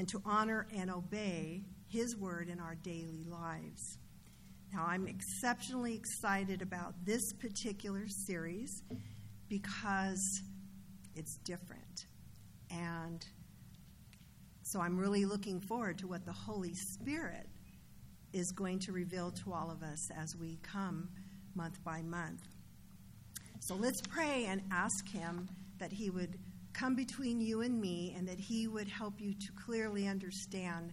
and to honor and obey His word in our daily lives. Now, I'm exceptionally excited about this particular series because it's different. And so I'm really looking forward to what the Holy Spirit is going to reveal to all of us as we come month by month. So let's pray and ask Him that He would come between you and me and that He would help you to clearly understand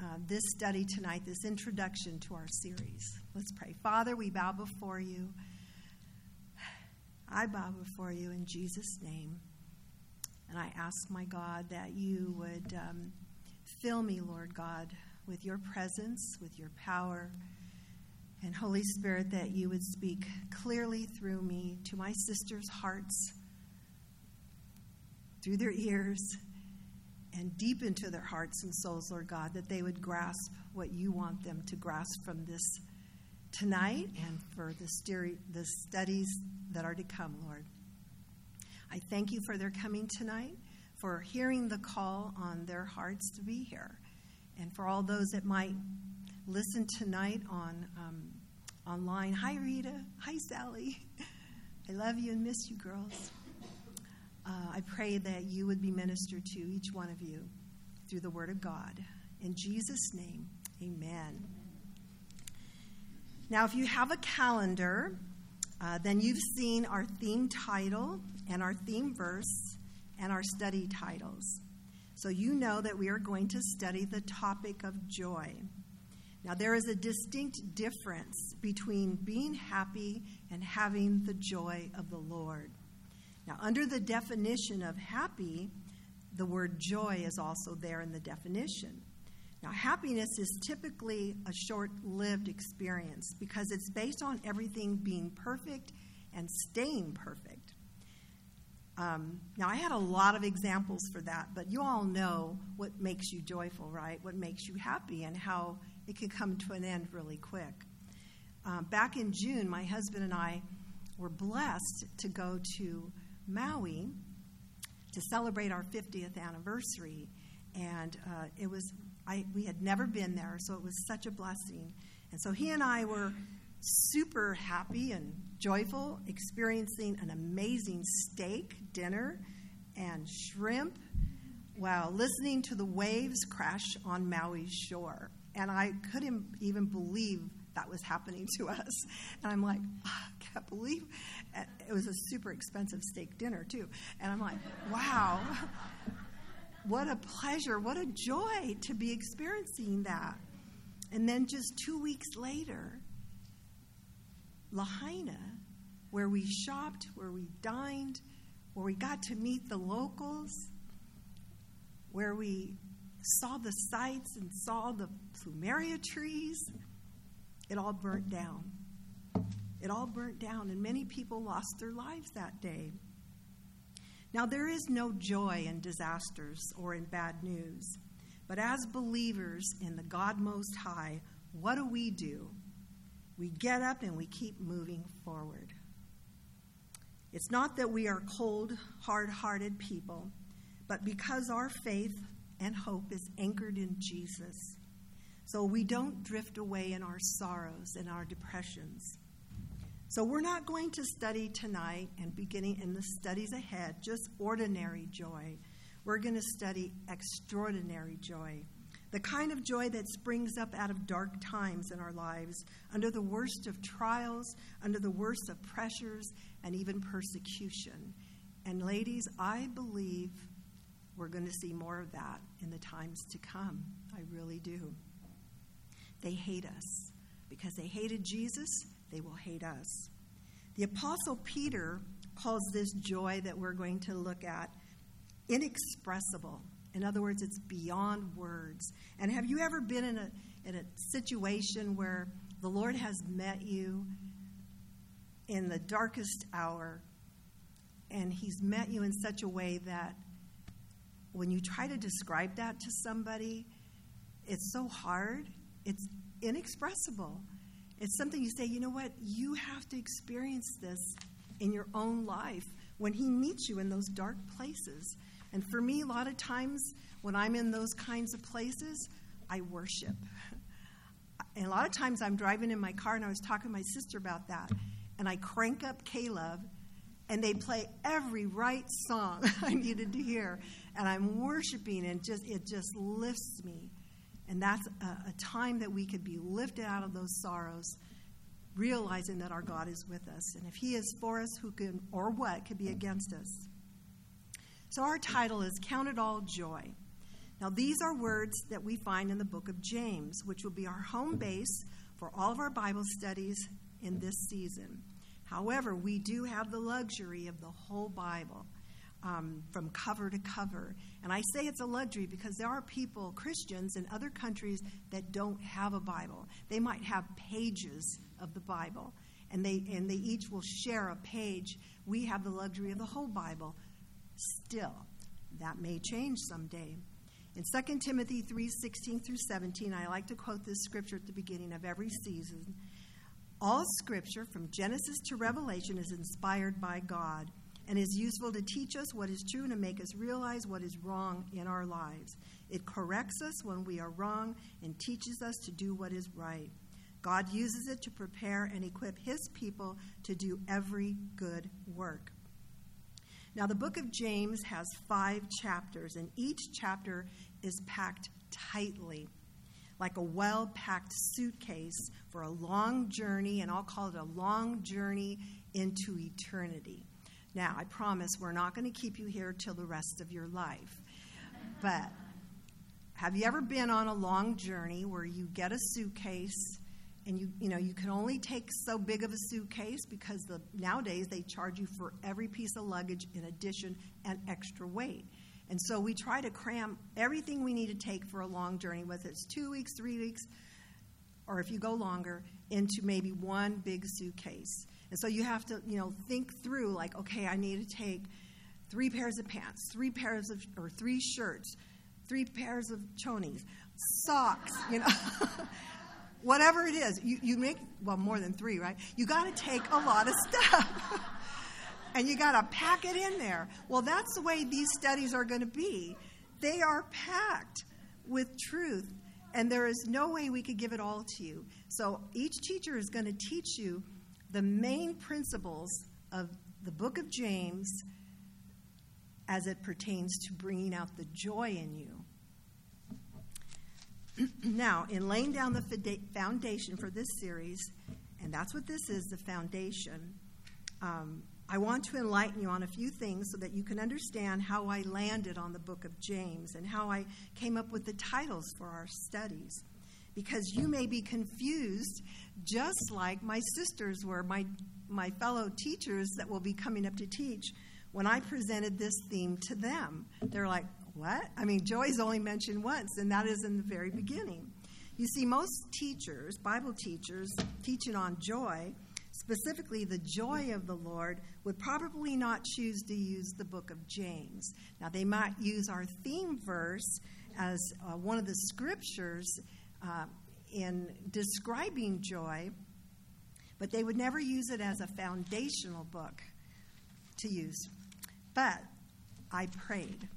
uh, this study tonight, this introduction to our series. Let's pray. Father, we bow before you. I bow before you in Jesus' name. And I ask, my God, that you would um, fill me, Lord God, with your presence, with your power. And Holy Spirit, that you would speak clearly through me to my sisters' hearts, through their ears, and deep into their hearts and souls, Lord God, that they would grasp what you want them to grasp from this tonight and for the, steri- the studies that are to come, Lord. I thank you for their coming tonight, for hearing the call on their hearts to be here, and for all those that might listen tonight on um, online. Hi, Rita. Hi, Sally. I love you and miss you, girls. Uh, I pray that you would be ministered to, each one of you, through the Word of God. In Jesus' name, amen. Now, if you have a calendar, uh, then you've seen our theme title and our theme verse and our study titles. So you know that we are going to study the topic of joy. Now, there is a distinct difference between being happy and having the joy of the Lord. Now, under the definition of happy, the word joy is also there in the definition. Now, happiness is typically a short lived experience because it's based on everything being perfect and staying perfect. Um, now, I had a lot of examples for that, but you all know what makes you joyful, right? What makes you happy and how it can come to an end really quick. Um, back in June, my husband and I were blessed to go to Maui to celebrate our 50th anniversary. And uh, it was I, we had never been there, so it was such a blessing. And so he and I were super happy and joyful, experiencing an amazing steak dinner and shrimp while listening to the waves crash on Maui's shore. And I couldn't even believe that was happening to us. And I'm like, oh, I can't believe it was a super expensive steak dinner, too. And I'm like, wow what a pleasure, what a joy to be experiencing that. And then just two weeks later, Lahaina, where we shopped, where we dined, where we got to meet the locals, where we saw the sights and saw the plumeria trees, it all burnt down. It all burnt down, and many people lost their lives that day. Now, there is no joy in disasters or in bad news. But as believers in the God Most High, what do we do? We get up and we keep moving forward. It's not that we are cold, hard hearted people, but because our faith and hope is anchored in Jesus. So we don't drift away in our sorrows and our depressions. So we're not going to study tonight and beginning in the studies ahead just ordinary joy. We're going to study extraordinary joy. The kind of joy that springs up out of dark times in our lives, under the worst of trials, under the worst of pressures, and even persecution. And, ladies, I believe we're going to see more of that in the times to come. I really do. They hate us because they hated Jesus they will hate us. The Apostle Peter calls this joy that we're going to look at inexpressible. In other words, it's beyond words. And have you ever been in a, in a situation where the Lord has met you in the darkest hour and He's met you in such a way that when you try to describe that to somebody, it's so hard, it's inexpressible. It's something you say, you know what? You have to experience this in your own life when He meets you in those dark places. And for me, a lot of times when I'm in those kinds of places, I worship. And a lot of times I'm driving in my car, and I was talking to my sister about that, and I crank up K-LOVE, and they play every right song I needed to hear, and I'm worshiping, and just it just lifts me. And that's a, a time that we could be lifted out of those sorrows, realizing that our God is with us. And if He is for us, who can, or what, could be against us? So our title is Count It All Joy. Now, these are words that we find in the book of James, which will be our home base for all of our Bible studies in this season. However, we do have the luxury of the whole Bible um, from cover to cover. And I say it's a luxury because there are people, Christians in other countries, that don't have a Bible. They might have pages of the Bible, and they, and they each will share a page. We have the luxury of the whole Bible. Still, that may change someday. In 2 Timothy 3:16 through 17, I like to quote this scripture at the beginning of every season. All scripture from Genesis to Revelation is inspired by God and is useful to teach us what is true and to make us realize what is wrong in our lives. It corrects us when we are wrong and teaches us to do what is right. God uses it to prepare and equip his people to do every good work. Now, the book of James has five chapters, and each chapter is packed tightly, like a well packed suitcase for a long journey, and I'll call it a long journey into eternity. Now, I promise we're not going to keep you here till the rest of your life. But have you ever been on a long journey where you get a suitcase and you you know you can only take so big of a suitcase because the nowadays they charge you for every piece of luggage in addition and extra weight. And so we try to cram everything we need to take for a long journey, whether it's two weeks, three weeks, or if you go longer, into maybe one big suitcase. And so you have to, you know, think through like, okay, I need to take three pairs of pants, three pairs of, or three shirts, three pairs of chonies, socks, you know. Whatever it is, you, you make, well, more than three, right? You got to take a lot of stuff. and you got to pack it in there. Well, that's the way these studies are going to be. They are packed with truth, and there is no way we could give it all to you. So each teacher is going to teach you the main principles of the book of James as it pertains to bringing out the joy in you. now, in laying down the foundation for this series, and that's what this is the foundation, um, I want to enlighten you on a few things so that you can understand how I landed on the book of James and how I came up with the titles for our studies because you may be confused, just like my sisters were, my, my fellow teachers that will be coming up to teach. When I presented this theme to them, they're like, What? I mean, joy's only mentioned once, and that is in the very beginning. You see, most teachers, Bible teachers, teaching on joy, specifically the joy of the Lord, would probably not choose to use the book of James. Now, they might use our theme verse as uh, one of the scriptures uh, in describing joy, but they would never use it as a foundational book to use. But I prayed,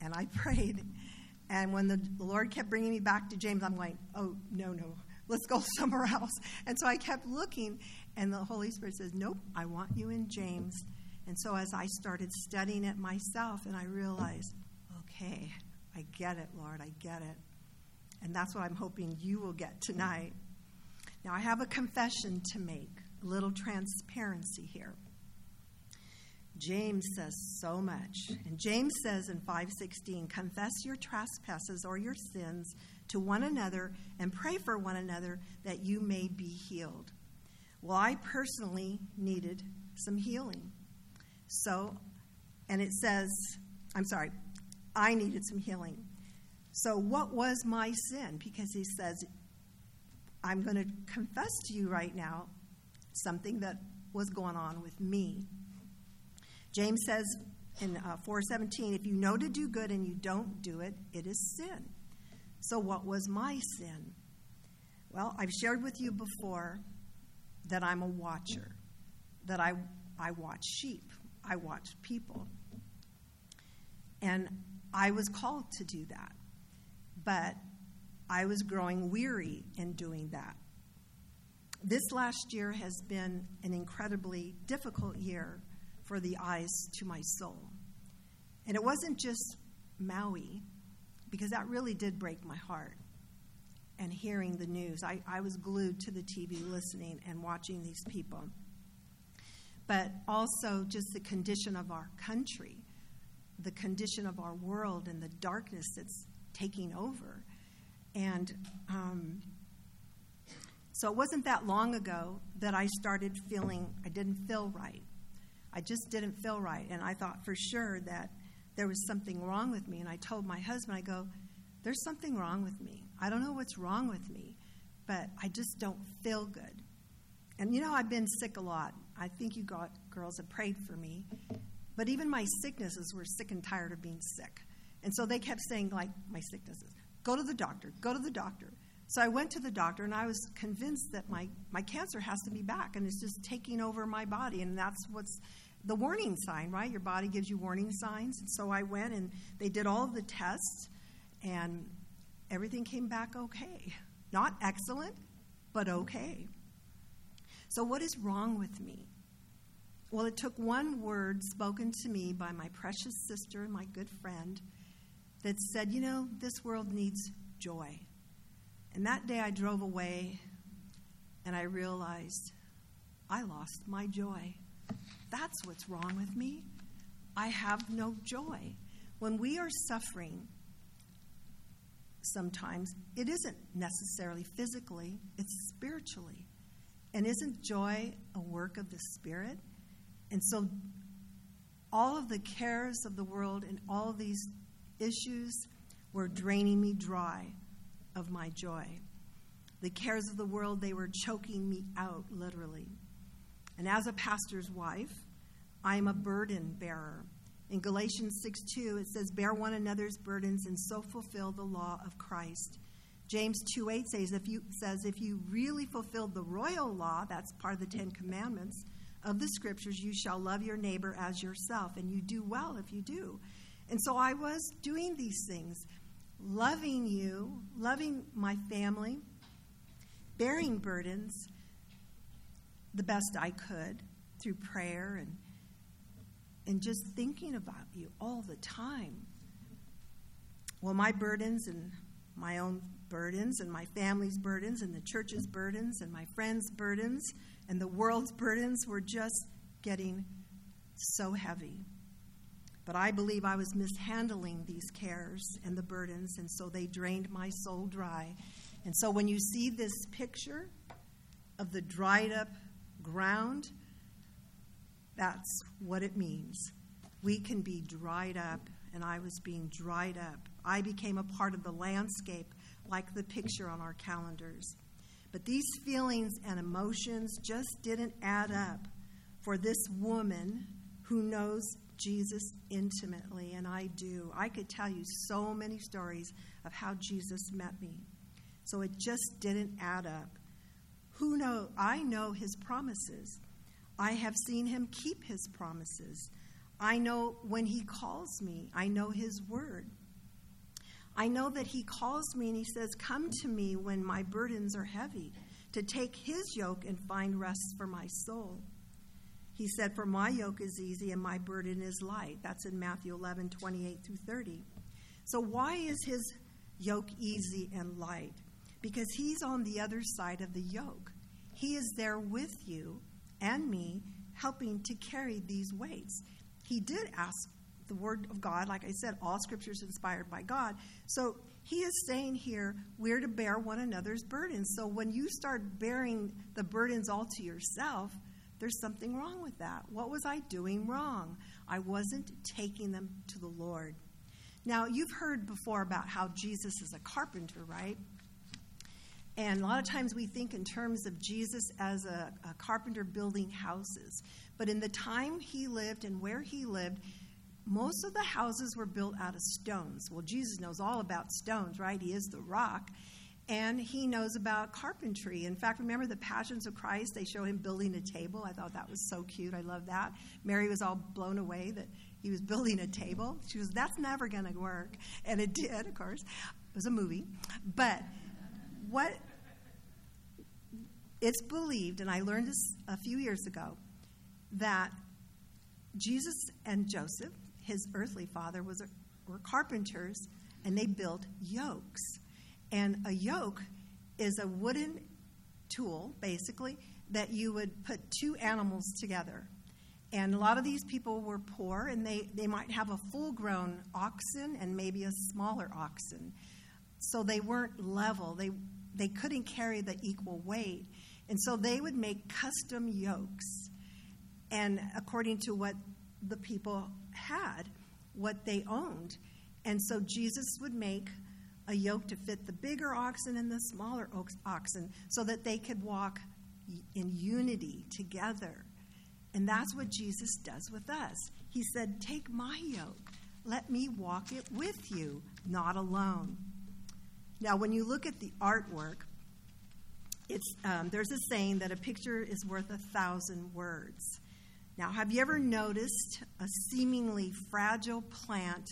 and I prayed, and when the Lord kept bringing me back to James, I'm like, oh, no, no, let's go somewhere else. And so I kept looking, and the Holy Spirit says, nope, I want you in James. And so as I started studying it myself, and I realized, okay, I get it, Lord, I get it. And that's what I'm hoping you will get tonight. Now, I have a confession to make, a little transparency here. James says so much. And James says in 5:16, "Confess your trespasses or your sins to one another and pray for one another that you may be healed." Well, I personally needed some healing. So, and it says, I'm sorry, I needed some healing. So, what was my sin? Because he says, I'm going to confess to you right now something that was going on with me. James says in uh, 417, if you know to do good and you don't do it, it is sin. So, what was my sin? Well, I've shared with you before that I'm a watcher, that I, I watch sheep, I watch people. And I was called to do that. But I was growing weary in doing that. This last year has been an incredibly difficult year for the eyes to my soul. And it wasn't just Maui, because that really did break my heart. And hearing the news, I, I was glued to the TV listening and watching these people. But also just the condition of our country, the condition of our world, and the darkness that's taking over. And um, so it wasn't that long ago that I started feeling I didn't feel right. I just didn't feel right. And I thought for sure that there was something wrong with me. And I told my husband, I go, there's something wrong with me. I don't know what's wrong with me, but I just don't feel good. And you know, I've been sick a lot. I think you got, girls have prayed for me. But even my sicknesses were sick and tired of being sick. And so they kept saying, like, my sicknesses, go to the doctor, go to the doctor. So I went to the doctor and I was convinced that my, my cancer has to be back and it's just taking over my body. And that's what's the warning sign, right? Your body gives you warning signs. And so I went and they did all of the tests, and everything came back okay. Not excellent, but okay. So, what is wrong with me? Well, it took one word spoken to me by my precious sister and my good friend that said, You know, this world needs joy. And that day I drove away and I realized I lost my joy. That's what's wrong with me. I have no joy. When we are suffering, sometimes it isn't necessarily physically, it's spiritually. And isn't joy a work of the Spirit? And so, all of the cares of the world and all these issues were draining me dry of my joy. The cares of the world, they were choking me out, literally. And as a pastor's wife, I am a burden bearer. In Galatians 6 2, it says, Bear one another's burdens and so fulfill the law of Christ. James 2 8 says if, you, says, if you really fulfilled the royal law, that's part of the Ten Commandments of the scriptures, you shall love your neighbor as yourself. And you do well if you do. And so I was doing these things, loving you, loving my family, bearing burdens, the best I could through prayer and and just thinking about you all the time. Well, my burdens and my own burdens and my family's burdens and the church's burdens and my friends' burdens and the world's burdens were just getting so heavy. But I believe I was mishandling these cares and the burdens, and so they drained my soul dry. And so when you see this picture of the dried up ground, that's what it means. We can be dried up, and I was being dried up. I became a part of the landscape like the picture on our calendars. But these feelings and emotions just didn't add up for this woman who knows Jesus intimately, and I do. I could tell you so many stories of how Jesus met me. So it just didn't add up. Who know I know his promises. I have seen him keep his promises. I know when he calls me, I know his word. I know that he calls me and he says, Come to me when my burdens are heavy, to take his yoke and find rest for my soul. He said, For my yoke is easy and my burden is light. That's in Matthew 11, 28 through 30. So, why is his yoke easy and light? Because he's on the other side of the yoke. He is there with you and me, helping to carry these weights. He did ask the word of God, like I said, all scripture is inspired by God. So he is saying here, we're to bear one another's burdens. So when you start bearing the burdens all to yourself, there's something wrong with that. What was I doing wrong? I wasn't taking them to the Lord. Now, you've heard before about how Jesus is a carpenter, right? And a lot of times we think in terms of Jesus as a, a, carpenter building houses. But in the time he lived and where he lived, most of the houses were built out of stones. Well, Jesus knows all about stones, right? He is the rock. And he knows about carpentry. In fact, remember the Passions of Christ? They show him building a table. I thought that was so cute. I love that. Mary was all blown away that He was building a table. She was, that's never going to work. And it did, of course. It was a movie. But what it's believed, and I learned this a few years ago, that Jesus and Joseph, his earthly father, was were carpenters, and they built yokes. And a yoke is a wooden tool, basically, that you would put two animals together. And a lot of these people were poor, and they, they might have a full grown oxen and maybe a smaller oxen. So they weren't level, they, they couldn't carry the equal weight. And so they would make custom yokes. And according to what the people had, what they owned. And so Jesus would make a yoke to fit the bigger oxen and the smaller oxen so that they could walk in unity together. And that's what Jesus does with us. He said, Take my yoke, let me walk it with you, not alone. Now, when you look at the artwork, it's, um, there's a saying that a picture is worth a thousand words. Now, have you ever noticed a seemingly fragile plant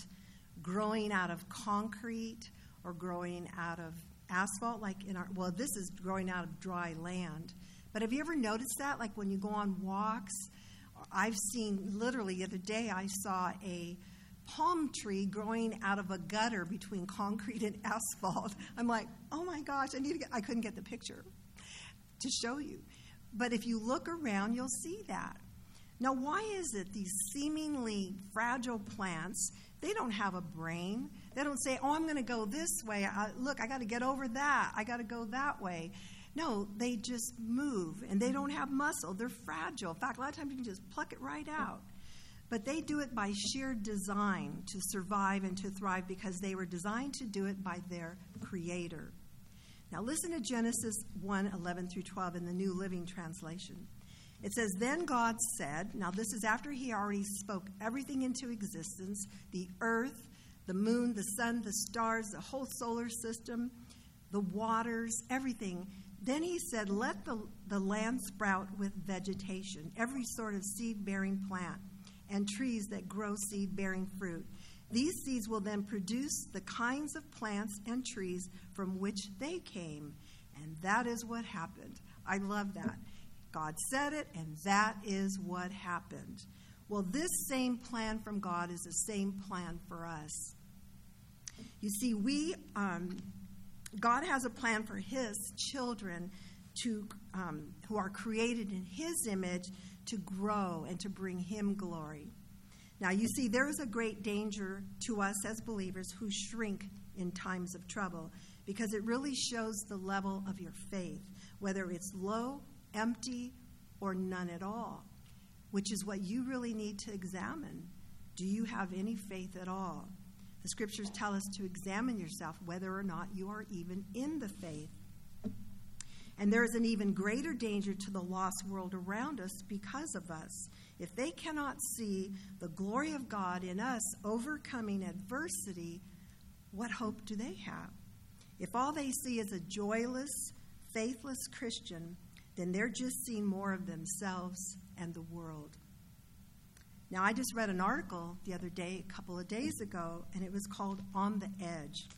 growing out of concrete or growing out of asphalt? Like in our, well, this is growing out of dry land. But have you ever noticed that? Like when you go on walks, I've seen literally the other day, I saw a palm tree growing out of a gutter between concrete and asphalt. I'm like, oh my gosh, I need to get, I couldn't get the picture to show you. But if you look around, you'll see that. Now, why is it these seemingly fragile plants, they don't have a brain? They don't say, oh, I'm going to go this way. I, look, I got to get over that. I got to go that way. No, they just move and they don't have muscle. They're fragile. In fact, a lot of times you can just pluck it right out. But they do it by sheer design to survive and to thrive because they were designed to do it by their creator. Now listen to Genesis 1 11 through 12 in the New Living Translation. It says, Then God said, now this is after he already spoke everything into existence the earth, the moon, the sun, the stars, the whole solar system, the waters, everything. Then he said, Let the, the land sprout with vegetation, every sort of seed bearing plant, and trees that grow seed bearing fruit. These seeds will then produce the kinds of plants and trees from which they came. And that is what happened. I love that. God said it, and that is what happened. Well, this same plan from God is the same plan for us. You see, we um, God has a plan for His children to, um, who are created in His image to grow and to bring Him glory. Now, you see, there is a great danger to us as believers who shrink in times of trouble because it really shows the level of your faith, whether it's low, empty, or none at all, which is what you really need to examine. Do you have any faith at all? The scriptures tell us to examine yourself whether or not you are even in the faith. And there is an even greater danger to the lost world around us because of us. If they cannot see the glory of God in us overcoming adversity, what hope do they have? If all they see is a joyless, faithless Christian, then they're just seeing more of themselves and the world. Now, I just read an article the other day, a couple of days ago, and it was called On the Edge.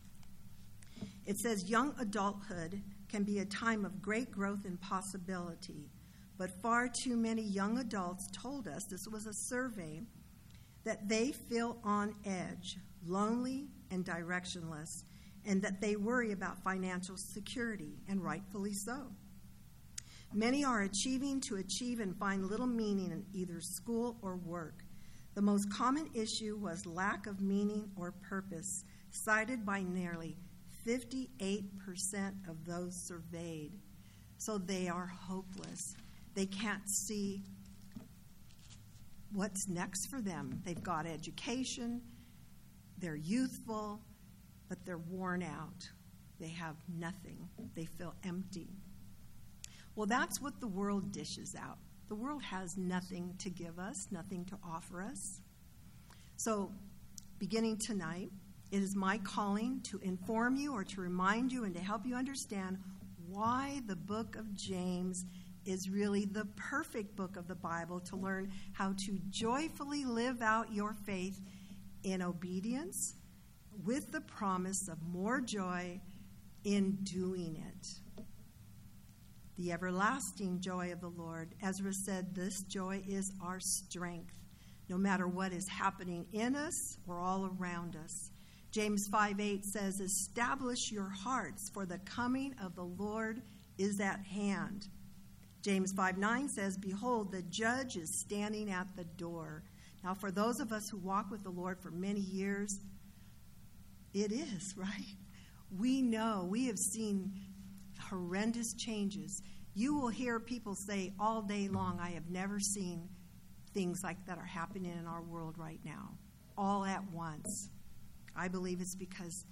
It says young adulthood can be a time of great growth and possibility, but far too many young adults told us this was a survey that they feel on edge, lonely and directionless, and that they worry about financial security, and rightfully so. Many are achieving to achieve and find little meaning in either school or work. The most common issue was lack of meaning or purpose, cited by nearly 58% of those surveyed. So they are hopeless. They can't see what's next for them. They've got education, they're youthful, but they're worn out. They have nothing, they feel empty. Well, that's what the world dishes out. The world has nothing to give us, nothing to offer us. So, beginning tonight, it is my calling to inform you or to remind you and to help you understand why the book of James is really the perfect book of the Bible to learn how to joyfully live out your faith in obedience with the promise of more joy in doing it. The everlasting joy of the Lord. Ezra said, This joy is our strength, no matter what is happening in us or all around us. James 5 8 says, Establish your hearts, for the coming of the Lord is at hand. James 5 9 says, Behold, the judge is standing at the door. Now, for those of us who walk with the Lord for many years, it is, right? We know, we have seen horrendous changes. You will hear people say all day long, I have never seen things like that are happening in our world right now, all at once. I believe it's because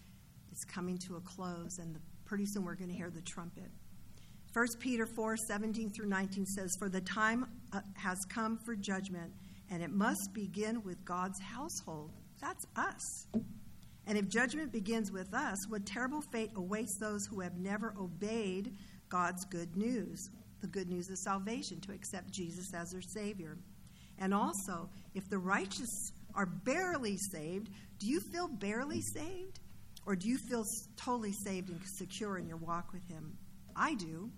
it's coming to a close, and the, pretty soon we're going to hear the trumpet. 1 Peter 4 17 through 19 says, For the time uh, has come for judgment, and it must begin with God's household. That's us. And if judgment begins with us, what terrible fate awaits those who have never obeyed God's good news, the good news of salvation, to accept Jesus as their Savior. And also, if the righteous are barely saved, do you feel barely saved? Or do you feel totally saved and secure in your walk with Him? I do.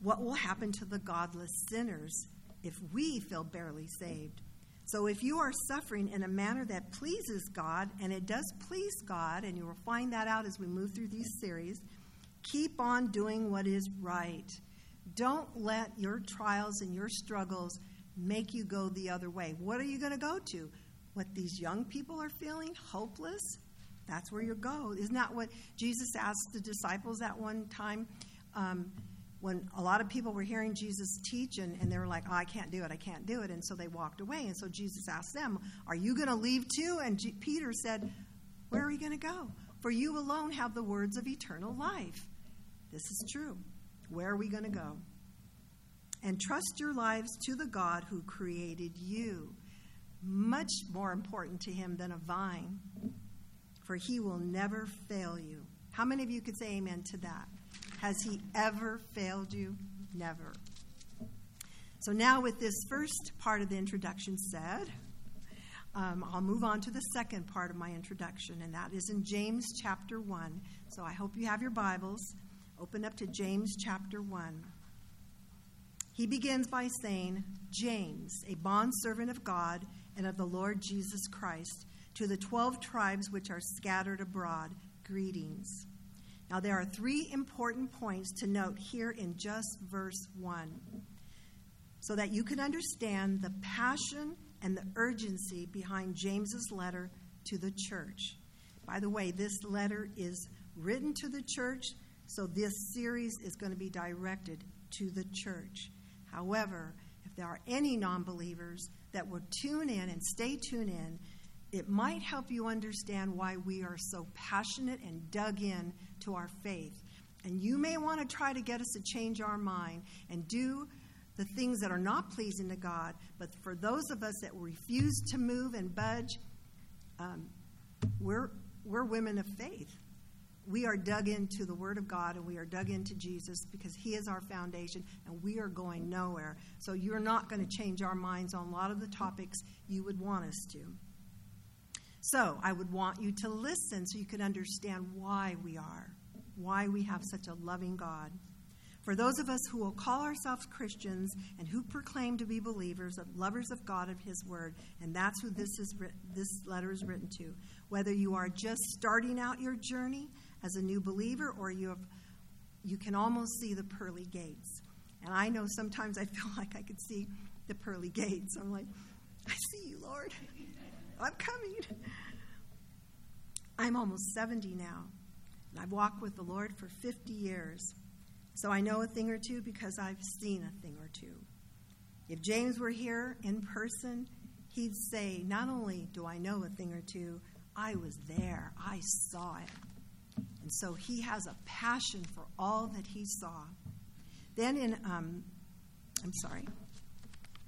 What will happen to the godless sinners if we feel barely saved? So, if you are suffering in a manner that pleases God, and it does please God, and you will find that out as we move through these series, keep on doing what is right. Don't let your trials and your struggles make you go the other way. What are you going to go to? What these young people are feeling? Hopeless? That's where you go. Isn't that what Jesus asked the disciples at one time? Um, when a lot of people were hearing Jesus teach and, and they were like, oh, I can't do it, I can't do it. And so they walked away. And so Jesus asked them, Are you going to leave too? And G- Peter said, Where are you going to go? For you alone have the words of eternal life. This is true. Where are we going to go? And trust your lives to the God who created you. Much more important to him than a vine, for he will never fail you. How many of you could say amen to that? Has he ever failed you? Never. So, now with this first part of the introduction said, um, I'll move on to the second part of my introduction, and that is in James chapter 1. So, I hope you have your Bibles. Open up to James chapter 1. He begins by saying, James, a bondservant of God and of the Lord Jesus Christ, to the twelve tribes which are scattered abroad, greetings. Now, there are three important points to note here in just verse 1 so that you can understand the passion and the urgency behind James's letter to the church. By the way, this letter is written to the church, so this series is going to be directed to the church. However, if there are any non believers that will tune in and stay tuned in, it might help you understand why we are so passionate and dug in to our faith. And you may want to try to get us to change our mind and do the things that are not pleasing to God. But for those of us that refuse to move and budge, um, we're, we're women of faith. We are dug into the Word of God and we are dug into Jesus because He is our foundation and we are going nowhere. So you're not going to change our minds on a lot of the topics you would want us to. So I would want you to listen so you can understand why we are why we have such a loving God. For those of us who will call ourselves Christians and who proclaim to be believers, of lovers of God of His Word, and that's who this is this letter is written to. Whether you are just starting out your journey as a new believer, or you have, you can almost see the pearly gates. And I know sometimes I feel like I could see the pearly gates. I'm like, I see you, Lord. I'm coming. I'm almost 70 now. and I've walked with the Lord for 50 years, so I know a thing or two because I've seen a thing or two. If James were here in person, he'd say, Not only do I know a thing or two, I was there, I saw it. And so he has a passion for all that he saw. Then in, um, I'm sorry,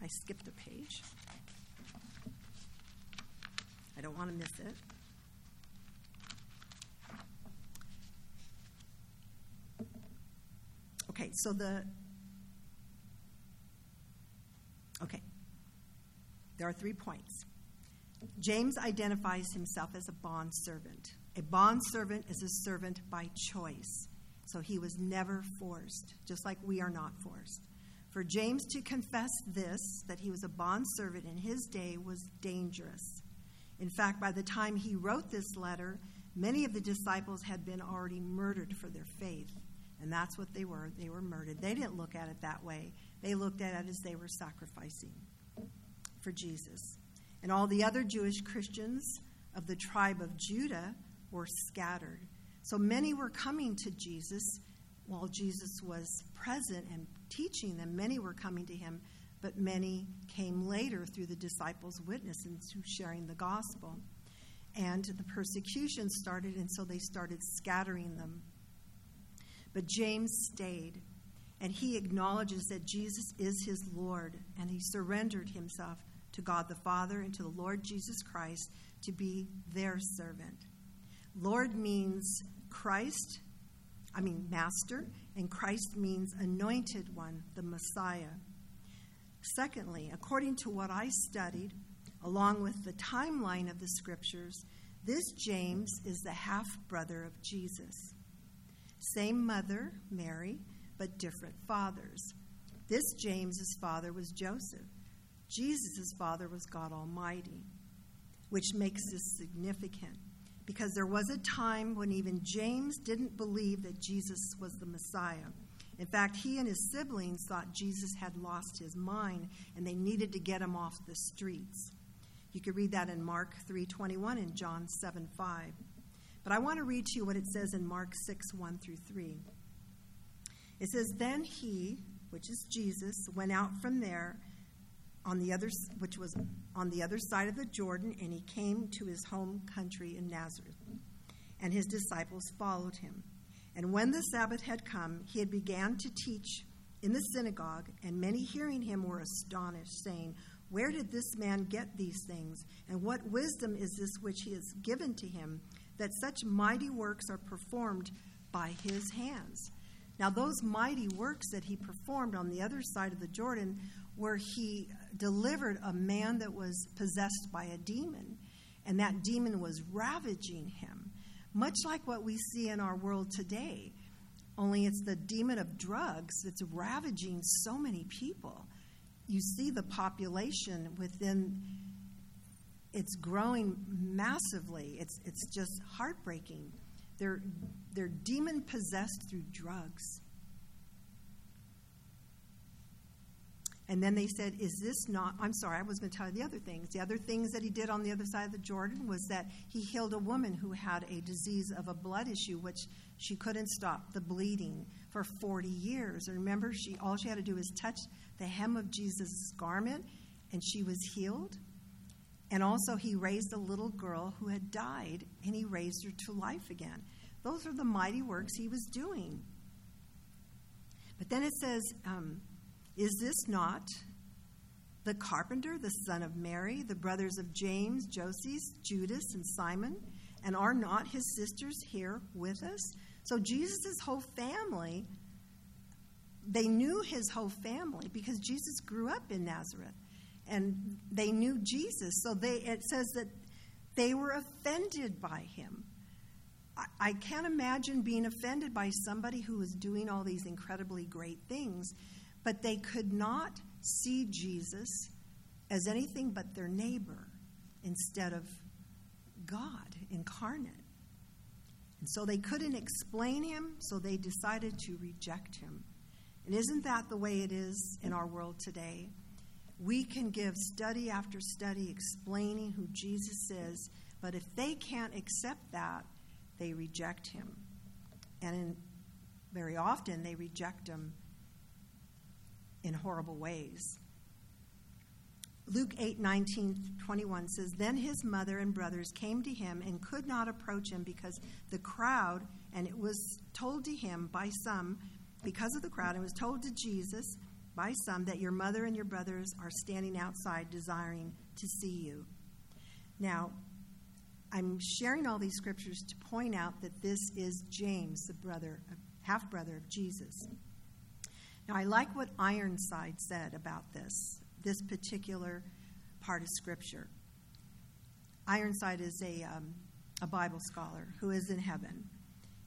I skipped a page. I don't want to miss it. Okay, so the. Okay. There are three points. James identifies himself as a bondservant. A bondservant is a servant by choice. So he was never forced, just like we are not forced. For James to confess this, that he was a bondservant in his day, was dangerous. In fact, by the time he wrote this letter, many of the disciples had been already murdered for their faith. And that's what they were. They were murdered. They didn't look at it that way, they looked at it as they were sacrificing for Jesus. And all the other Jewish Christians of the tribe of Judah were scattered. So many were coming to Jesus while Jesus was present and teaching them. Many were coming to him, but many came later through the disciples' witness and through sharing the gospel. And the persecution started, and so they started scattering them. But James stayed, and he acknowledges that Jesus is his Lord, and he surrendered himself to God the Father and to the Lord Jesus Christ to be their servant. Lord means Christ, I mean master, and Christ means anointed one, the Messiah. Secondly, according to what I studied, along with the timeline of the scriptures, this James is the half brother of Jesus. Same mother, Mary, but different fathers. This James's father was Joseph. Jesus' father was God Almighty, which makes this significant because there was a time when even James didn't believe that Jesus was the Messiah. In fact, he and his siblings thought Jesus had lost his mind and they needed to get him off the streets. You could read that in Mark 3:21 and John 7:5. But I want to read to you what it says in Mark 6, 1 through 3. It says, Then he, which is Jesus, went out from there on the other which was on the other side of the Jordan, and he came to his home country in Nazareth. And his disciples followed him. And when the Sabbath had come, he had began to teach in the synagogue, and many hearing him were astonished, saying, Where did this man get these things? And what wisdom is this which he has given to him, that such mighty works are performed by his hands? Now, those mighty works that he performed on the other side of the Jordan where he delivered a man that was possessed by a demon, and that demon was ravaging him, much like what we see in our world today. Only it's the demon of drugs that's ravaging so many people. You see the population within it's growing massively. It's it's just heartbreaking. They're they're demon possessed through drugs. And then they said, Is this not? I'm sorry, I was going to tell you the other things. The other things that he did on the other side of the Jordan was that he healed a woman who had a disease of a blood issue, which she couldn't stop the bleeding for 40 years. And remember, she all she had to do was touch the hem of Jesus' garment, and she was healed. And also, he raised a little girl who had died, and he raised her to life again. Those are the mighty works he was doing. But then it says, um, is this not the carpenter, the son of Mary, the brothers of James, Joses, Judas, and Simon? And are not his sisters here with us? So Jesus' whole family, they knew his whole family because Jesus grew up in Nazareth. And they knew Jesus. So they it says that they were offended by him. I, I can't imagine being offended by somebody who is doing all these incredibly great things but they could not see Jesus as anything but their neighbor instead of God incarnate. And so they couldn't explain him, so they decided to reject him. And isn't that the way it is in our world today? We can give study after study explaining who Jesus is, but if they can't accept that, they reject him. And in, very often they reject him in horrible ways. Luke 8 19 21 says, Then his mother and brothers came to him and could not approach him because the crowd, and it was told to him by some, because of the crowd, it was told to Jesus by some that your mother and your brothers are standing outside desiring to see you. Now, I'm sharing all these scriptures to point out that this is James, the brother, half brother of Jesus. Now, I like what Ironside said about this, this particular part of Scripture. Ironside is a, um, a Bible scholar who is in heaven.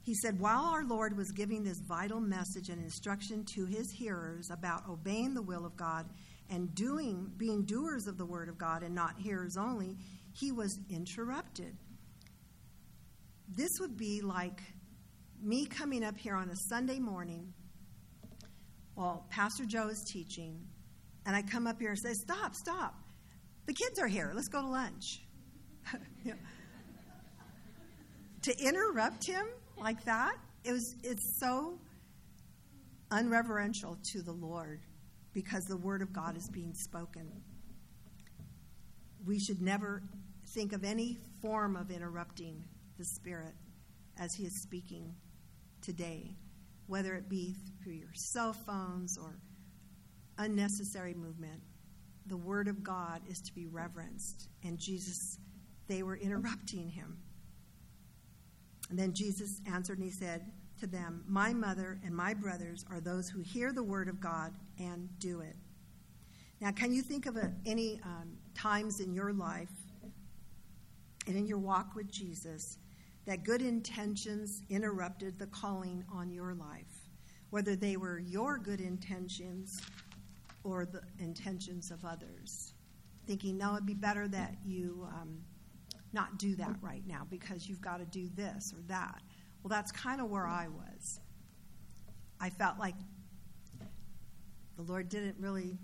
He said, While our Lord was giving this vital message and instruction to his hearers about obeying the will of God and doing, being doers of the word of God and not hearers only, he was interrupted. This would be like me coming up here on a Sunday morning while Pastor Joe is teaching, and I come up here and say, Stop, stop. The kids are here. Let's go to lunch. To interrupt him like that, it was, it's so unreverential to the Lord because the word of God is being spoken. We should never think of any form of interrupting the Spirit as He is speaking today, whether it be through your cell phones or unnecessary movement. The Word of God is to be reverenced, and Jesus, they were interrupting Him. And then Jesus answered and He said, to them, My mother and my brothers are those who hear the word of God and do it. Now, can you think of a, any um, times in your life and in your walk with Jesus that good intentions interrupted the calling on your life? Whether they were your good intentions or the intentions of others. Thinking, no, it'd be better that you um, not do that right now because you've got to do this or that. Well, that's kind of where I was. I felt like the Lord didn't really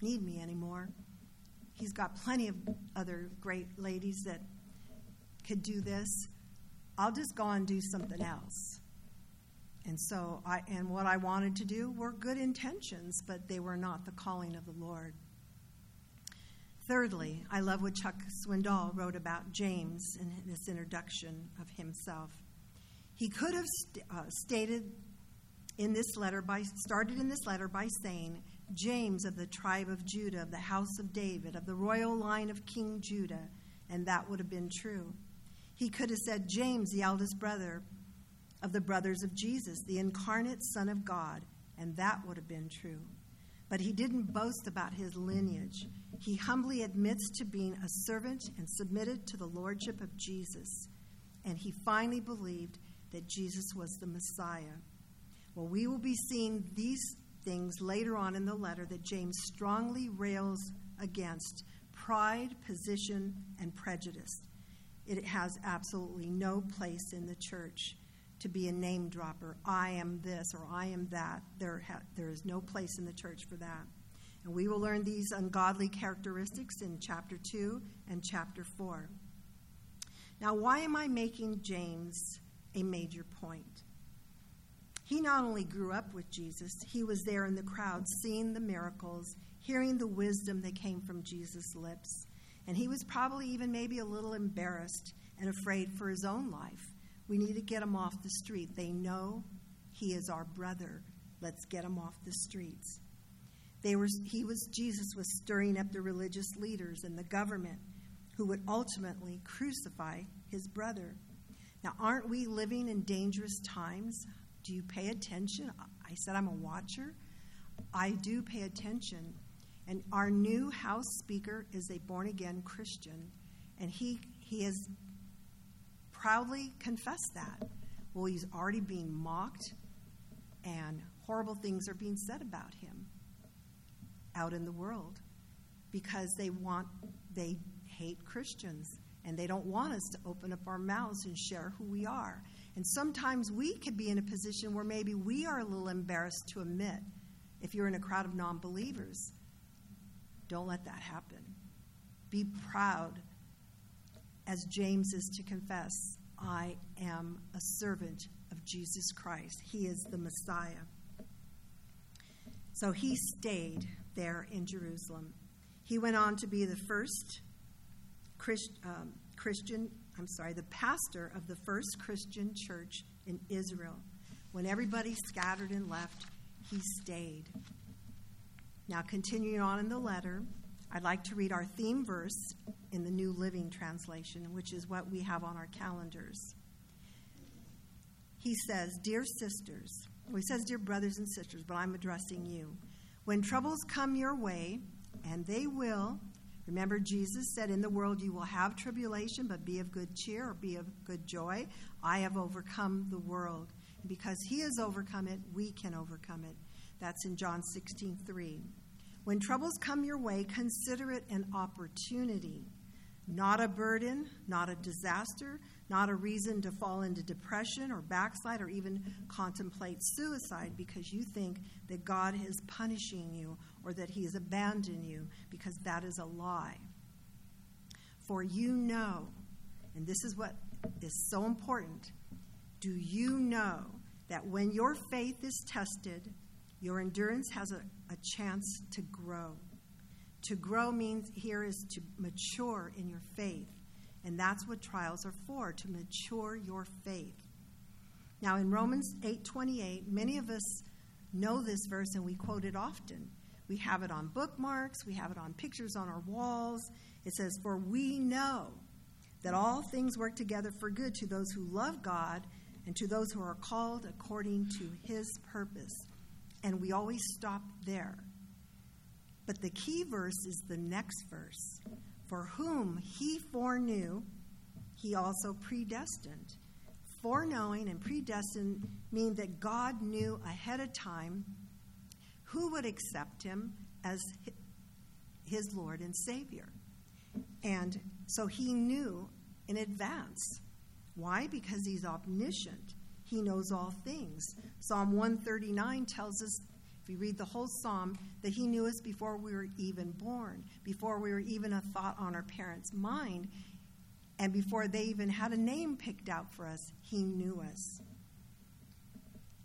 need me anymore. He's got plenty of other great ladies that could do this. I'll just go and do something else. And so I and what I wanted to do were good intentions, but they were not the calling of the Lord. Thirdly, I love what Chuck Swindoll wrote about James in this introduction of himself. He could have st- uh, stated in this letter by started in this letter by saying, James of the tribe of Judah, of the house of David, of the royal line of King Judah, and that would have been true. He could have said, James, the eldest brother of the brothers of Jesus, the incarnate Son of God, and that would have been true. But he didn't boast about his lineage. He humbly admits to being a servant and submitted to the lordship of Jesus. And he finally believed that Jesus was the Messiah. Well, we will be seeing these things later on in the letter that James strongly rails against pride, position, and prejudice. It has absolutely no place in the church to be a name dropper. I am this or I am that. There, ha- there is no place in the church for that. And we will learn these ungodly characteristics in chapter 2 and chapter 4. Now, why am I making James a major point. He not only grew up with Jesus, he was there in the crowd, seeing the miracles, hearing the wisdom that came from Jesus' lips. And he was probably even maybe a little embarrassed and afraid for his own life. We need to get him off the street. They know he is our brother. Let's get him off the streets. They were, he was, Jesus was stirring up the religious leaders and the government who would ultimately crucify his brother. Now, aren't we living in dangerous times? Do you pay attention? I said I'm a watcher. I do pay attention. And our new House Speaker is a born again Christian, and he, he has proudly confessed that. Well, he's already being mocked, and horrible things are being said about him out in the world because they want, they hate Christians and they don't want us to open up our mouths and share who we are. And sometimes we could be in a position where maybe we are a little embarrassed to admit if you're in a crowd of non believers. Don't let that happen. Be proud, as James is to confess I am a servant of Jesus Christ. He is the Messiah. So he stayed there in Jerusalem. He went on to be the first Christ, um, Christian, I'm sorry, the pastor of the first Christian church in Israel. When everybody scattered and left, he stayed. Now, continuing on in the letter, I'd like to read our theme verse in the New Living Translation, which is what we have on our calendars. He says, Dear sisters, well, he says, Dear brothers and sisters, but I'm addressing you. When troubles come your way, and they will, Remember, Jesus said, In the world you will have tribulation, but be of good cheer or be of good joy. I have overcome the world. And because he has overcome it, we can overcome it. That's in John 16 3. When troubles come your way, consider it an opportunity, not a burden, not a disaster, not a reason to fall into depression or backslide or even contemplate suicide because you think that God is punishing you or that He has abandoned you because that is a lie. For you know, and this is what is so important do you know that when your faith is tested, your endurance has a, a chance to grow? To grow means here is to mature in your faith. And that's what trials are for, to mature your faith. Now in Romans 8:28, many of us know this verse and we quote it often. We have it on bookmarks, we have it on pictures on our walls. It says, "For we know that all things work together for good to those who love God and to those who are called according to his purpose." And we always stop there. But the key verse is the next verse. For whom he foreknew, he also predestined. Foreknowing and predestined mean that God knew ahead of time who would accept him as his Lord and Savior. And so he knew in advance. Why? Because he's omniscient. He knows all things. Psalm 139 tells us if we read the whole psalm, that He knew us before we were even born, before we were even a thought on our parents' mind, and before they even had a name picked out for us, He knew us.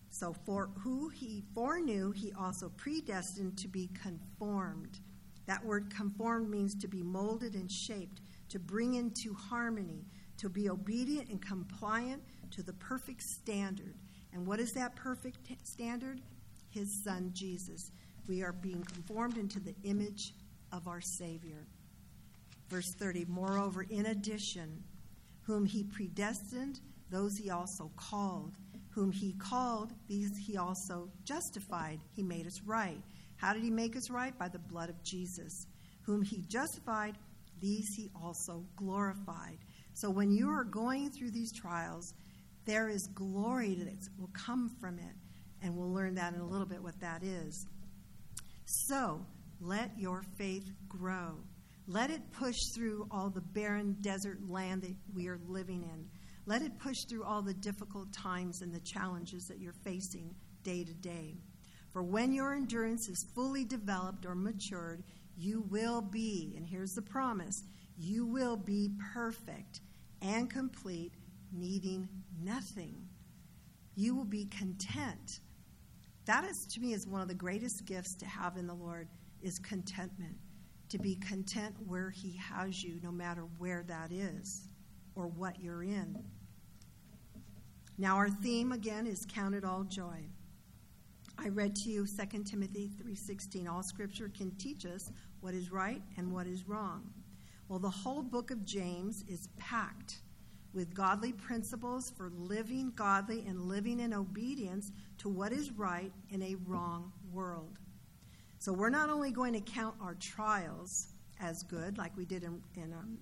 So, for who He foreknew, He also predestined to be conformed. That word conformed means to be molded and shaped, to bring into harmony, to be obedient and compliant to the perfect standard. And what is that perfect standard? his son Jesus. We are being conformed into the image of our Savior. Verse 30 Moreover, in addition, whom he predestined, those he also called. Whom he called, these he also justified. He made us right. How did he make us right? By the blood of Jesus. Whom he justified, these he also glorified. So when you are going through these trials, there is glory that will come from it and we'll learn that in a little bit what that is. So, let your faith grow. Let it push through all the barren desert land that we are living in. Let it push through all the difficult times and the challenges that you're facing day to day. For when your endurance is fully developed or matured, you will be, and here's the promise you will be perfect and complete, needing nothing. You will be content that is, to me, is one of the greatest gifts to have in the Lord is contentment. To be content where He has you, no matter where that is or what you're in. Now, our theme again is count it all joy. I read to you 2 Timothy 3:16. All scripture can teach us what is right and what is wrong. Well, the whole book of James is packed with godly principles for living godly and living in obedience to what is right in a wrong world. So we're not only going to count our trials as good, like we did in, in um,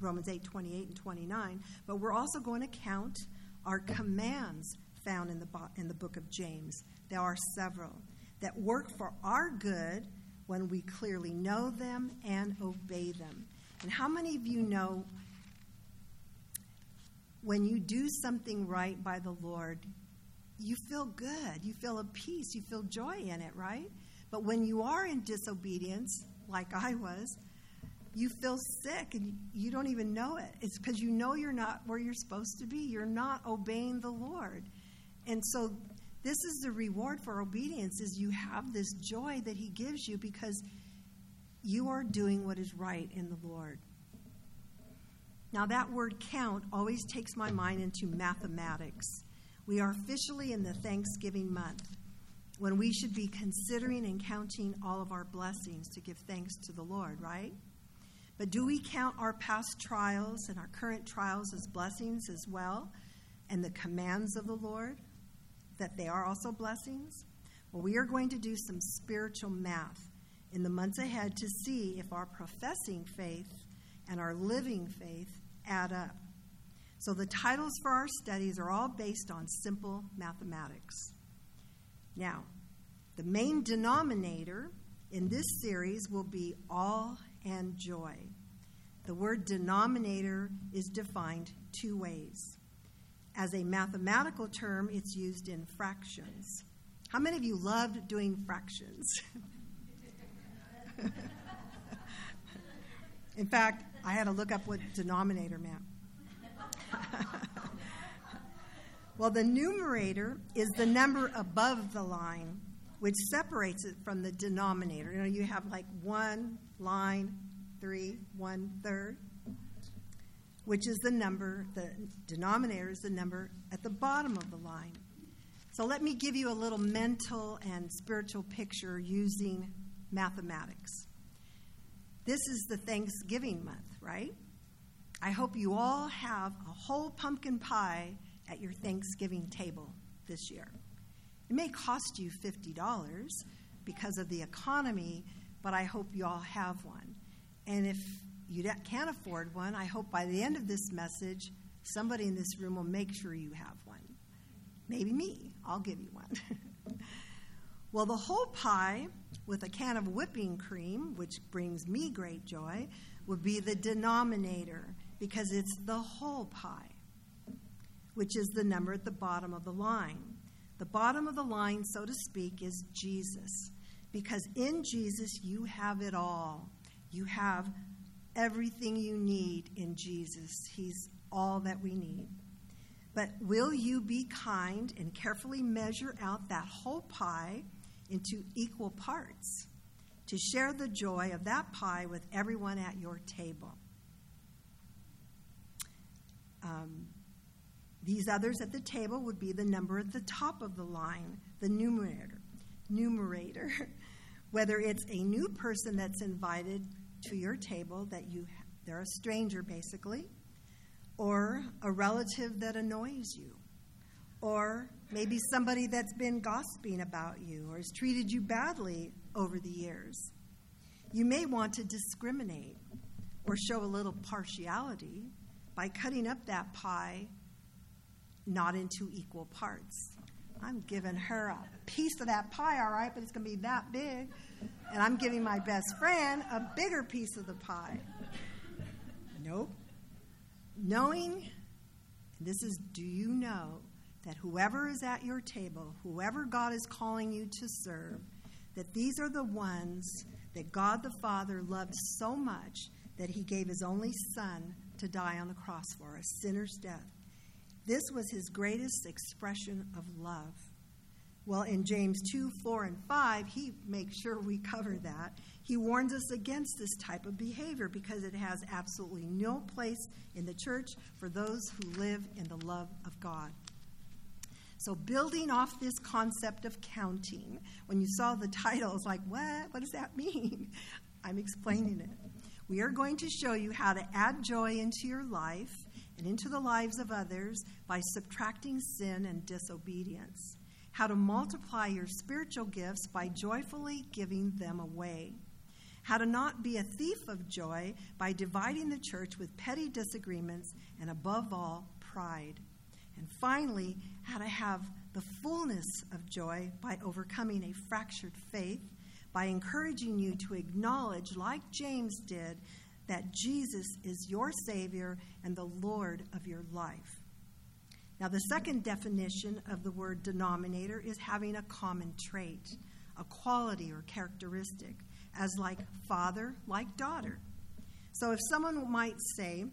Romans 8 28 and 29, but we're also going to count our commands found in the, in the book of James. There are several that work for our good when we clearly know them and obey them. And how many of you know when you do something right by the Lord, you feel good. You feel a peace. You feel joy in it, right? But when you are in disobedience, like I was, you feel sick and you don't even know it. It's because you know you're not where you're supposed to be. You're not obeying the Lord. And so this is the reward for obedience is you have this joy that he gives you because you are doing what is right in the Lord. Now, that word count always takes my mind into mathematics. We are officially in the Thanksgiving month when we should be considering and counting all of our blessings to give thanks to the Lord, right? But do we count our past trials and our current trials as blessings as well? And the commands of the Lord, that they are also blessings? Well, we are going to do some spiritual math. in the months ahead to see if our professing faith and our living faith add up. So the titles for our studies are all based on simple mathematics. Now, the main denominator in this series will be all and joy. The word denominator is defined two ways. As a mathematical term, it's used in fractions. How many of you loved doing fractions? in fact, I had to look up what denominator meant. well, the numerator is the number above the line, which separates it from the denominator. You know, you have like one line, three, one third, which is the number, the denominator is the number at the bottom of the line. So let me give you a little mental and spiritual picture using mathematics. This is the Thanksgiving month, right? I hope you all have a whole pumpkin pie at your Thanksgiving table this year. It may cost you $50 because of the economy, but I hope you all have one. And if you can't afford one, I hope by the end of this message, somebody in this room will make sure you have one. Maybe me. I'll give you one. well, the whole pie with a can of whipping cream, which brings me great joy, would be the denominator because it's the whole pie, which is the number at the bottom of the line. The bottom of the line, so to speak, is Jesus. Because in Jesus, you have it all. You have everything you need in Jesus. He's all that we need. But will you be kind and carefully measure out that whole pie into equal parts to share the joy of that pie with everyone at your table? Um, these others at the table would be the number at the top of the line, the numerator. Numerator. Whether it's a new person that's invited to your table that you they're a stranger basically, or a relative that annoys you, or maybe somebody that's been gossiping about you or has treated you badly over the years. You may want to discriminate or show a little partiality by cutting up that pie not into equal parts. I'm giving her a piece of that pie, all right, but it's going to be that big. And I'm giving my best friend a bigger piece of the pie. Nope. Knowing, this is do you know that whoever is at your table, whoever God is calling you to serve, that these are the ones that God the Father loved so much that he gave his only Son to die on the cross for a sinner's death. This was his greatest expression of love. Well, in James 2 4 and 5, he makes sure we cover that. He warns us against this type of behavior because it has absolutely no place in the church for those who live in the love of God. So, building off this concept of counting, when you saw the title, it's like, what? What does that mean? I'm explaining it. We are going to show you how to add joy into your life and into the lives of others by subtracting sin and disobedience. How to multiply your spiritual gifts by joyfully giving them away. How to not be a thief of joy by dividing the church with petty disagreements and, above all, pride. And finally, how to have the fullness of joy by overcoming a fractured faith by encouraging you to acknowledge, like James did, that Jesus is your Savior and the Lord of your life. Now, the second definition of the word denominator is having a common trait, a quality or characteristic, as like father, like daughter. So, if someone might say,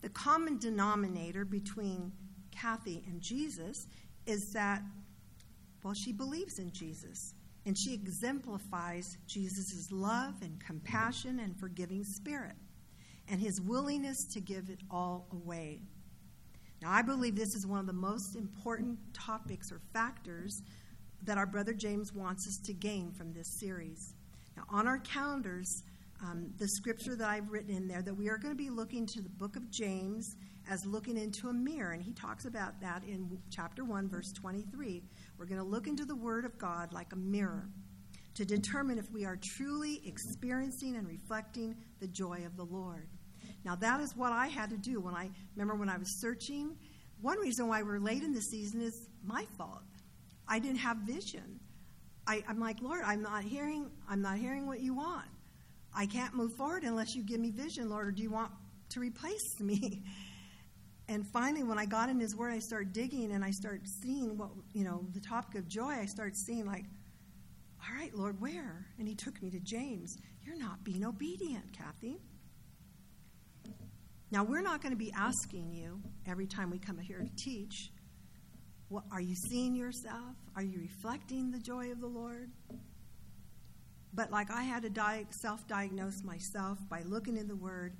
the common denominator between Kathy and Jesus is that, well, she believes in Jesus and she exemplifies Jesus' love and compassion and forgiving spirit and his willingness to give it all away. Now, I believe this is one of the most important topics or factors that our brother James wants us to gain from this series. Now, on our calendars, um, the scripture that I've written in there, that we are going to be looking to the book of James as looking into a mirror. And he talks about that in chapter 1, verse 23. We're going to look into the Word of God like a mirror to determine if we are truly experiencing and reflecting the joy of the Lord. Now, that is what I had to do when I remember when I was searching. One reason why we're late in the season is my fault. I didn't have vision. I, I'm like, Lord, I'm not hearing. I'm not hearing what you want. I can't move forward unless you give me vision, Lord. Or do you want to replace me? And finally, when I got in His Word, I started digging and I started seeing what you know the topic of joy. I started seeing like, all right, Lord, where? And He took me to James. You're not being obedient, Kathy. Now, we're not going to be asking you every time we come here to teach, what, are you seeing yourself? Are you reflecting the joy of the Lord? But like I had to di- self diagnose myself by looking in the Word,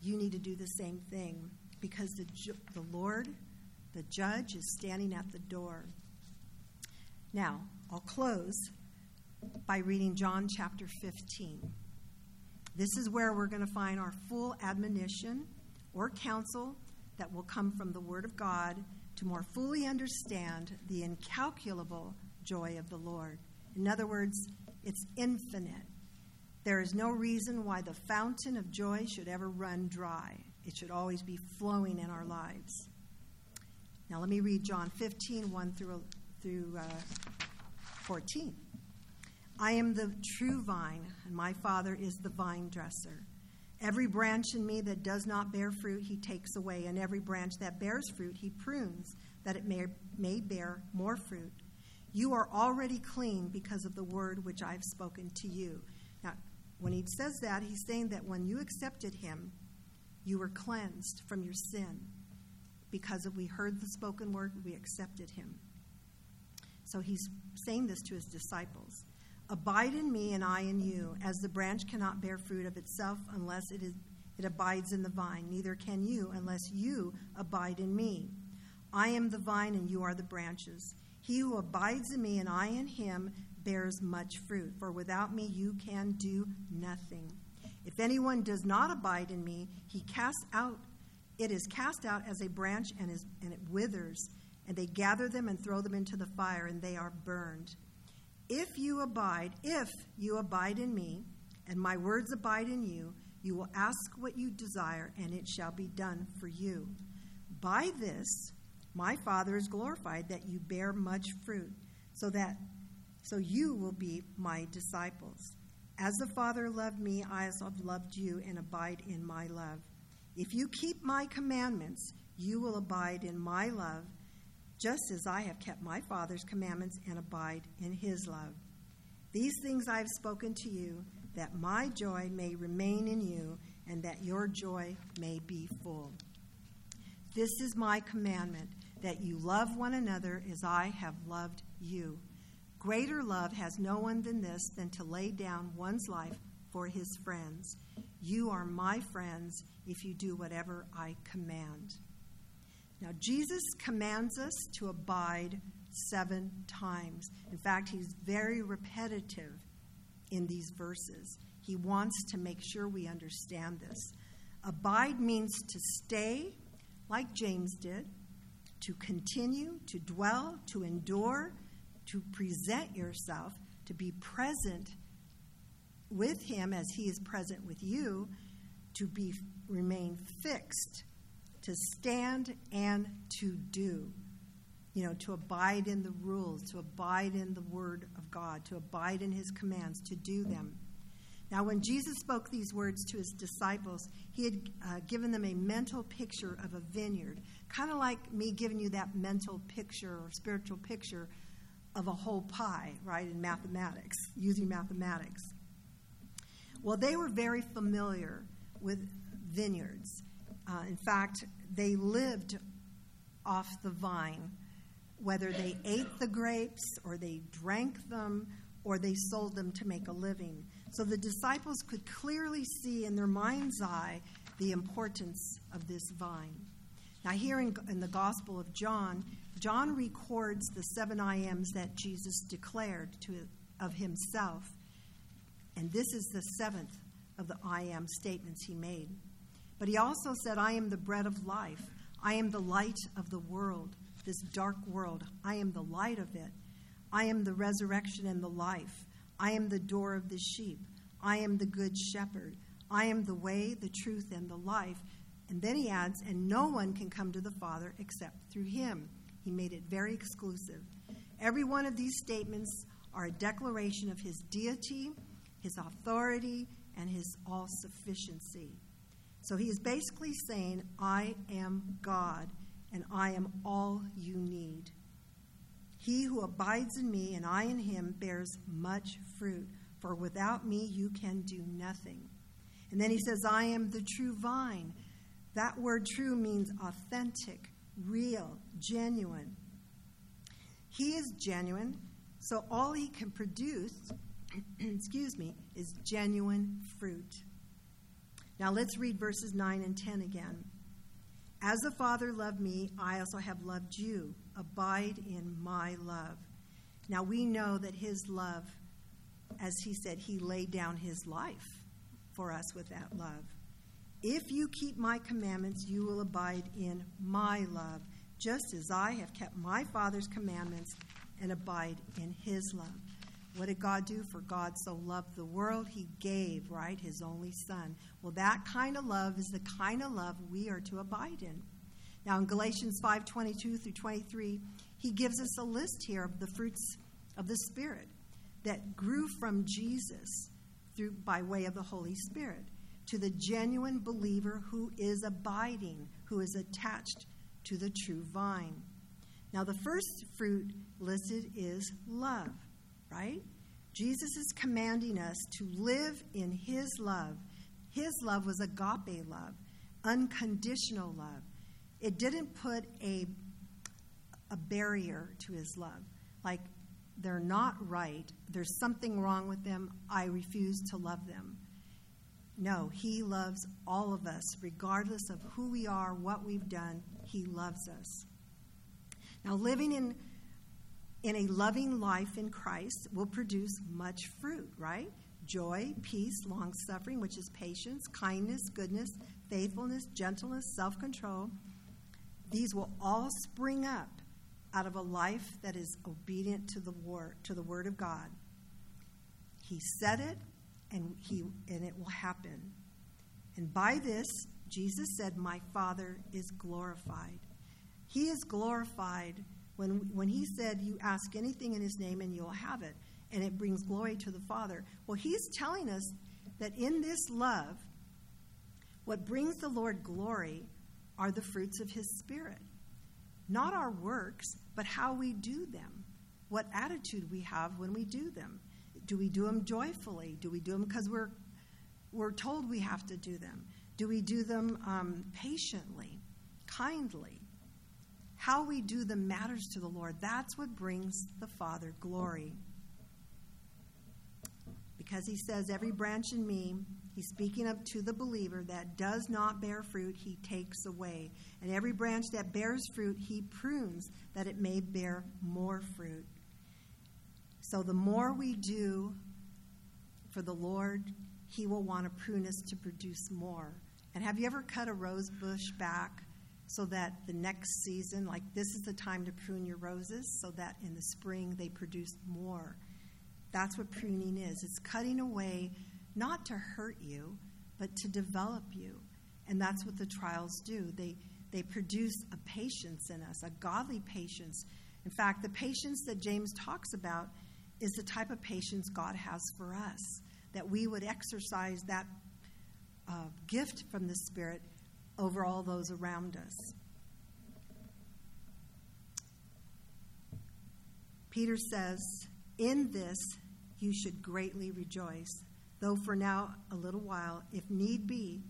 you need to do the same thing because the, ju- the Lord, the judge, is standing at the door. Now, I'll close by reading John chapter 15. This is where we're going to find our full admonition or counsel that will come from the Word of God to more fully understand the incalculable joy of the Lord. In other words, it's infinite. There is no reason why the fountain of joy should ever run dry. It should always be flowing in our lives. Now, let me read John 15, 1 through, through uh, 14. I am the true vine, and my Father is the vine dresser. Every branch in me that does not bear fruit, he takes away, and every branch that bears fruit, he prunes, that it may, may bear more fruit. You are already clean because of the word which I have spoken to you. Now, when he says that, he's saying that when you accepted him, you were cleansed from your sin. Because we heard the spoken word, we accepted him. So he's saying this to his disciples. Abide in me, and I in you, as the branch cannot bear fruit of itself unless it, is, it abides in the vine. Neither can you unless you abide in me. I am the vine, and you are the branches. He who abides in me, and I in him, bears much fruit. For without me, you can do nothing. If anyone does not abide in me, he casts out. It is cast out as a branch, and, is, and it withers. And they gather them and throw them into the fire, and they are burned. If you abide, if you abide in me, and my words abide in you, you will ask what you desire, and it shall be done for you. By this, my Father is glorified that you bear much fruit, so that so you will be my disciples. As the Father loved me, I have loved you, and abide in my love. If you keep my commandments, you will abide in my love just as I have kept my Father's commandments and abide in his love. These things I have spoken to you, that my joy may remain in you, and that your joy may be full. This is my commandment, that you love one another as I have loved you. Greater love has no one than this, than to lay down one's life for his friends. You are my friends if you do whatever I command. Now, Jesus commands us to abide seven times. In fact, he's very repetitive in these verses. He wants to make sure we understand this. Abide means to stay, like James did, to continue, to dwell, to endure, to present yourself, to be present with him as he is present with you, to be remain fixed to stand and to do. You know, to abide in the rules, to abide in the word of God, to abide in his commands, to do them. Now, when Jesus spoke these words to his disciples, he had uh, given them a mental picture of a vineyard, kind of like me giving you that mental picture or spiritual picture of a whole pie, right, in mathematics, using mathematics. Well, they were very familiar with vineyards. Uh, in fact, they lived off the vine, whether they ate the grapes or they drank them or they sold them to make a living. So the disciples could clearly see in their mind's eye the importance of this vine. Now, here in, in the Gospel of John, John records the seven I ams that Jesus declared to, of himself. And this is the seventh of the I am statements he made. But he also said, I am the bread of life. I am the light of the world, this dark world. I am the light of it. I am the resurrection and the life. I am the door of the sheep. I am the good shepherd. I am the way, the truth, and the life. And then he adds, and no one can come to the Father except through him. He made it very exclusive. Every one of these statements are a declaration of his deity, his authority, and his all sufficiency. So he is basically saying, I am God, and I am all you need. He who abides in me and I in him bears much fruit, for without me you can do nothing. And then he says, I am the true vine. That word true means authentic, real, genuine. He is genuine, so all he can produce, excuse me, is genuine fruit. Now let's read verses 9 and 10 again. As the Father loved me, I also have loved you. Abide in my love. Now we know that his love, as he said, he laid down his life for us with that love. If you keep my commandments, you will abide in my love, just as I have kept my Father's commandments and abide in his love. What did God do? For God so loved the world, he gave, right, his only son. Well, that kind of love is the kind of love we are to abide in. Now, in Galatians 5 22 through 23, he gives us a list here of the fruits of the Spirit that grew from Jesus through, by way of the Holy Spirit to the genuine believer who is abiding, who is attached to the true vine. Now, the first fruit listed is love right? Jesus is commanding us to live in his love. His love was agape love, unconditional love. It didn't put a, a barrier to his love. Like, they're not right, there's something wrong with them, I refuse to love them. No, he loves all of us, regardless of who we are, what we've done, he loves us. Now, living in in a loving life in Christ will produce much fruit, right? Joy, peace, long suffering, which is patience, kindness, goodness, faithfulness, gentleness, self control. These will all spring up out of a life that is obedient to the word, to the word of God. He said it, and he and it will happen. And by this, Jesus said, "My Father is glorified." He is glorified when, when he said, You ask anything in his name and you'll have it, and it brings glory to the Father. Well, he's telling us that in this love, what brings the Lord glory are the fruits of his Spirit. Not our works, but how we do them, what attitude we have when we do them. Do we do them joyfully? Do we do them because we're, we're told we have to do them? Do we do them um, patiently, kindly? How we do them matters to the Lord. That's what brings the Father glory. Because he says, Every branch in me, he's speaking up to the believer that does not bear fruit, he takes away. And every branch that bears fruit, he prunes that it may bear more fruit. So the more we do for the Lord, he will want to prune us to produce more. And have you ever cut a rose bush back so that the next season, like this is the time to prune your roses, so that in the spring they produce more. That's what pruning is it's cutting away not to hurt you, but to develop you. And that's what the trials do. They, they produce a patience in us, a godly patience. In fact, the patience that James talks about is the type of patience God has for us, that we would exercise that uh, gift from the Spirit over all those around us. Peter says, In this you should greatly rejoice, though for now a little while, if need be,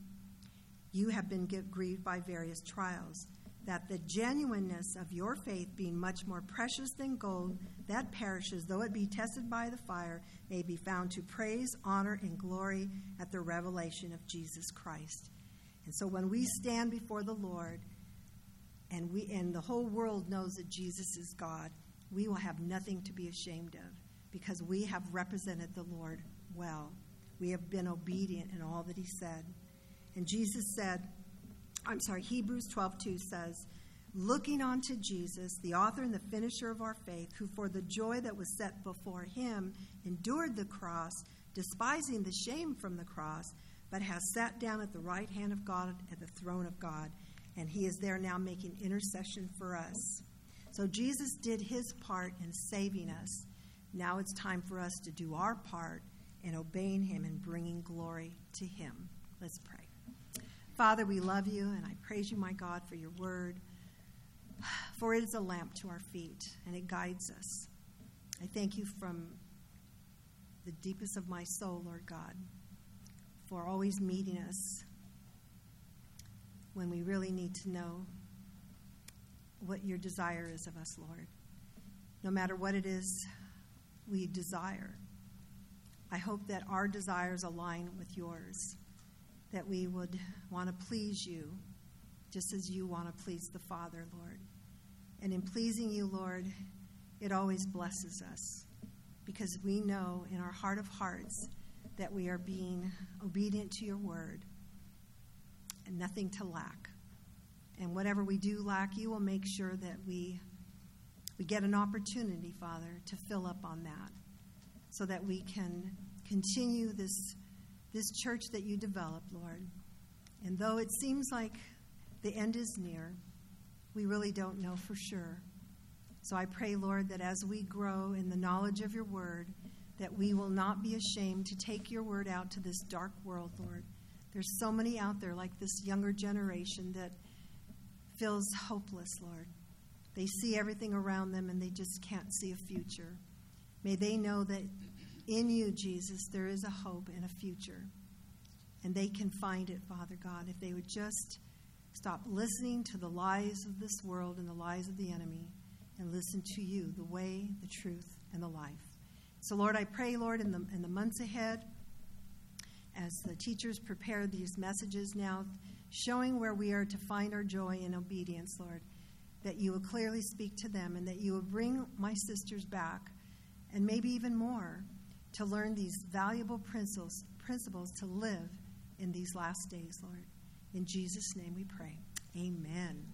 you have been grieved by various trials, that the genuineness of your faith, being much more precious than gold that perishes, though it be tested by the fire, may be found to praise, honor, and glory at the revelation of Jesus Christ. And so when we stand before the Lord and we and the whole world knows that Jesus is God, we will have nothing to be ashamed of because we have represented the Lord well. We have been obedient in all that he said. And Jesus said, I'm sorry, Hebrews 12:2 says, looking unto Jesus, the author and the finisher of our faith, who for the joy that was set before him endured the cross, despising the shame from the cross, but has sat down at the right hand of God at the throne of God, and he is there now making intercession for us. So Jesus did his part in saving us. Now it's time for us to do our part in obeying him and bringing glory to him. Let's pray. Father, we love you, and I praise you, my God, for your word. For it is a lamp to our feet, and it guides us. I thank you from the deepest of my soul, Lord God, for always meeting us when we really need to know what your desire is of us, Lord. No matter what it is we desire, I hope that our desires align with yours, that we would want to please you just as you want to please the Father, Lord. And in pleasing you, Lord, it always blesses us because we know in our heart of hearts that we are being obedient to your word and nothing to lack. And whatever we do lack, you will make sure that we, we get an opportunity, Father, to fill up on that so that we can continue this, this church that you developed, Lord. And though it seems like the end is near, we really don't know for sure. So I pray, Lord, that as we grow in the knowledge of your word, that we will not be ashamed to take your word out to this dark world, Lord. There's so many out there, like this younger generation, that feels hopeless, Lord. They see everything around them and they just can't see a future. May they know that in you, Jesus, there is a hope and a future. And they can find it, Father God, if they would just stop listening to the lies of this world and the lies of the enemy and listen to you, the way, the truth, and the life. So, Lord, I pray, Lord, in the, in the months ahead, as the teachers prepare these messages now, showing where we are to find our joy in obedience, Lord, that you will clearly speak to them and that you will bring my sisters back, and maybe even more, to learn these valuable principles, principles to live in these last days, Lord. In Jesus' name we pray. Amen.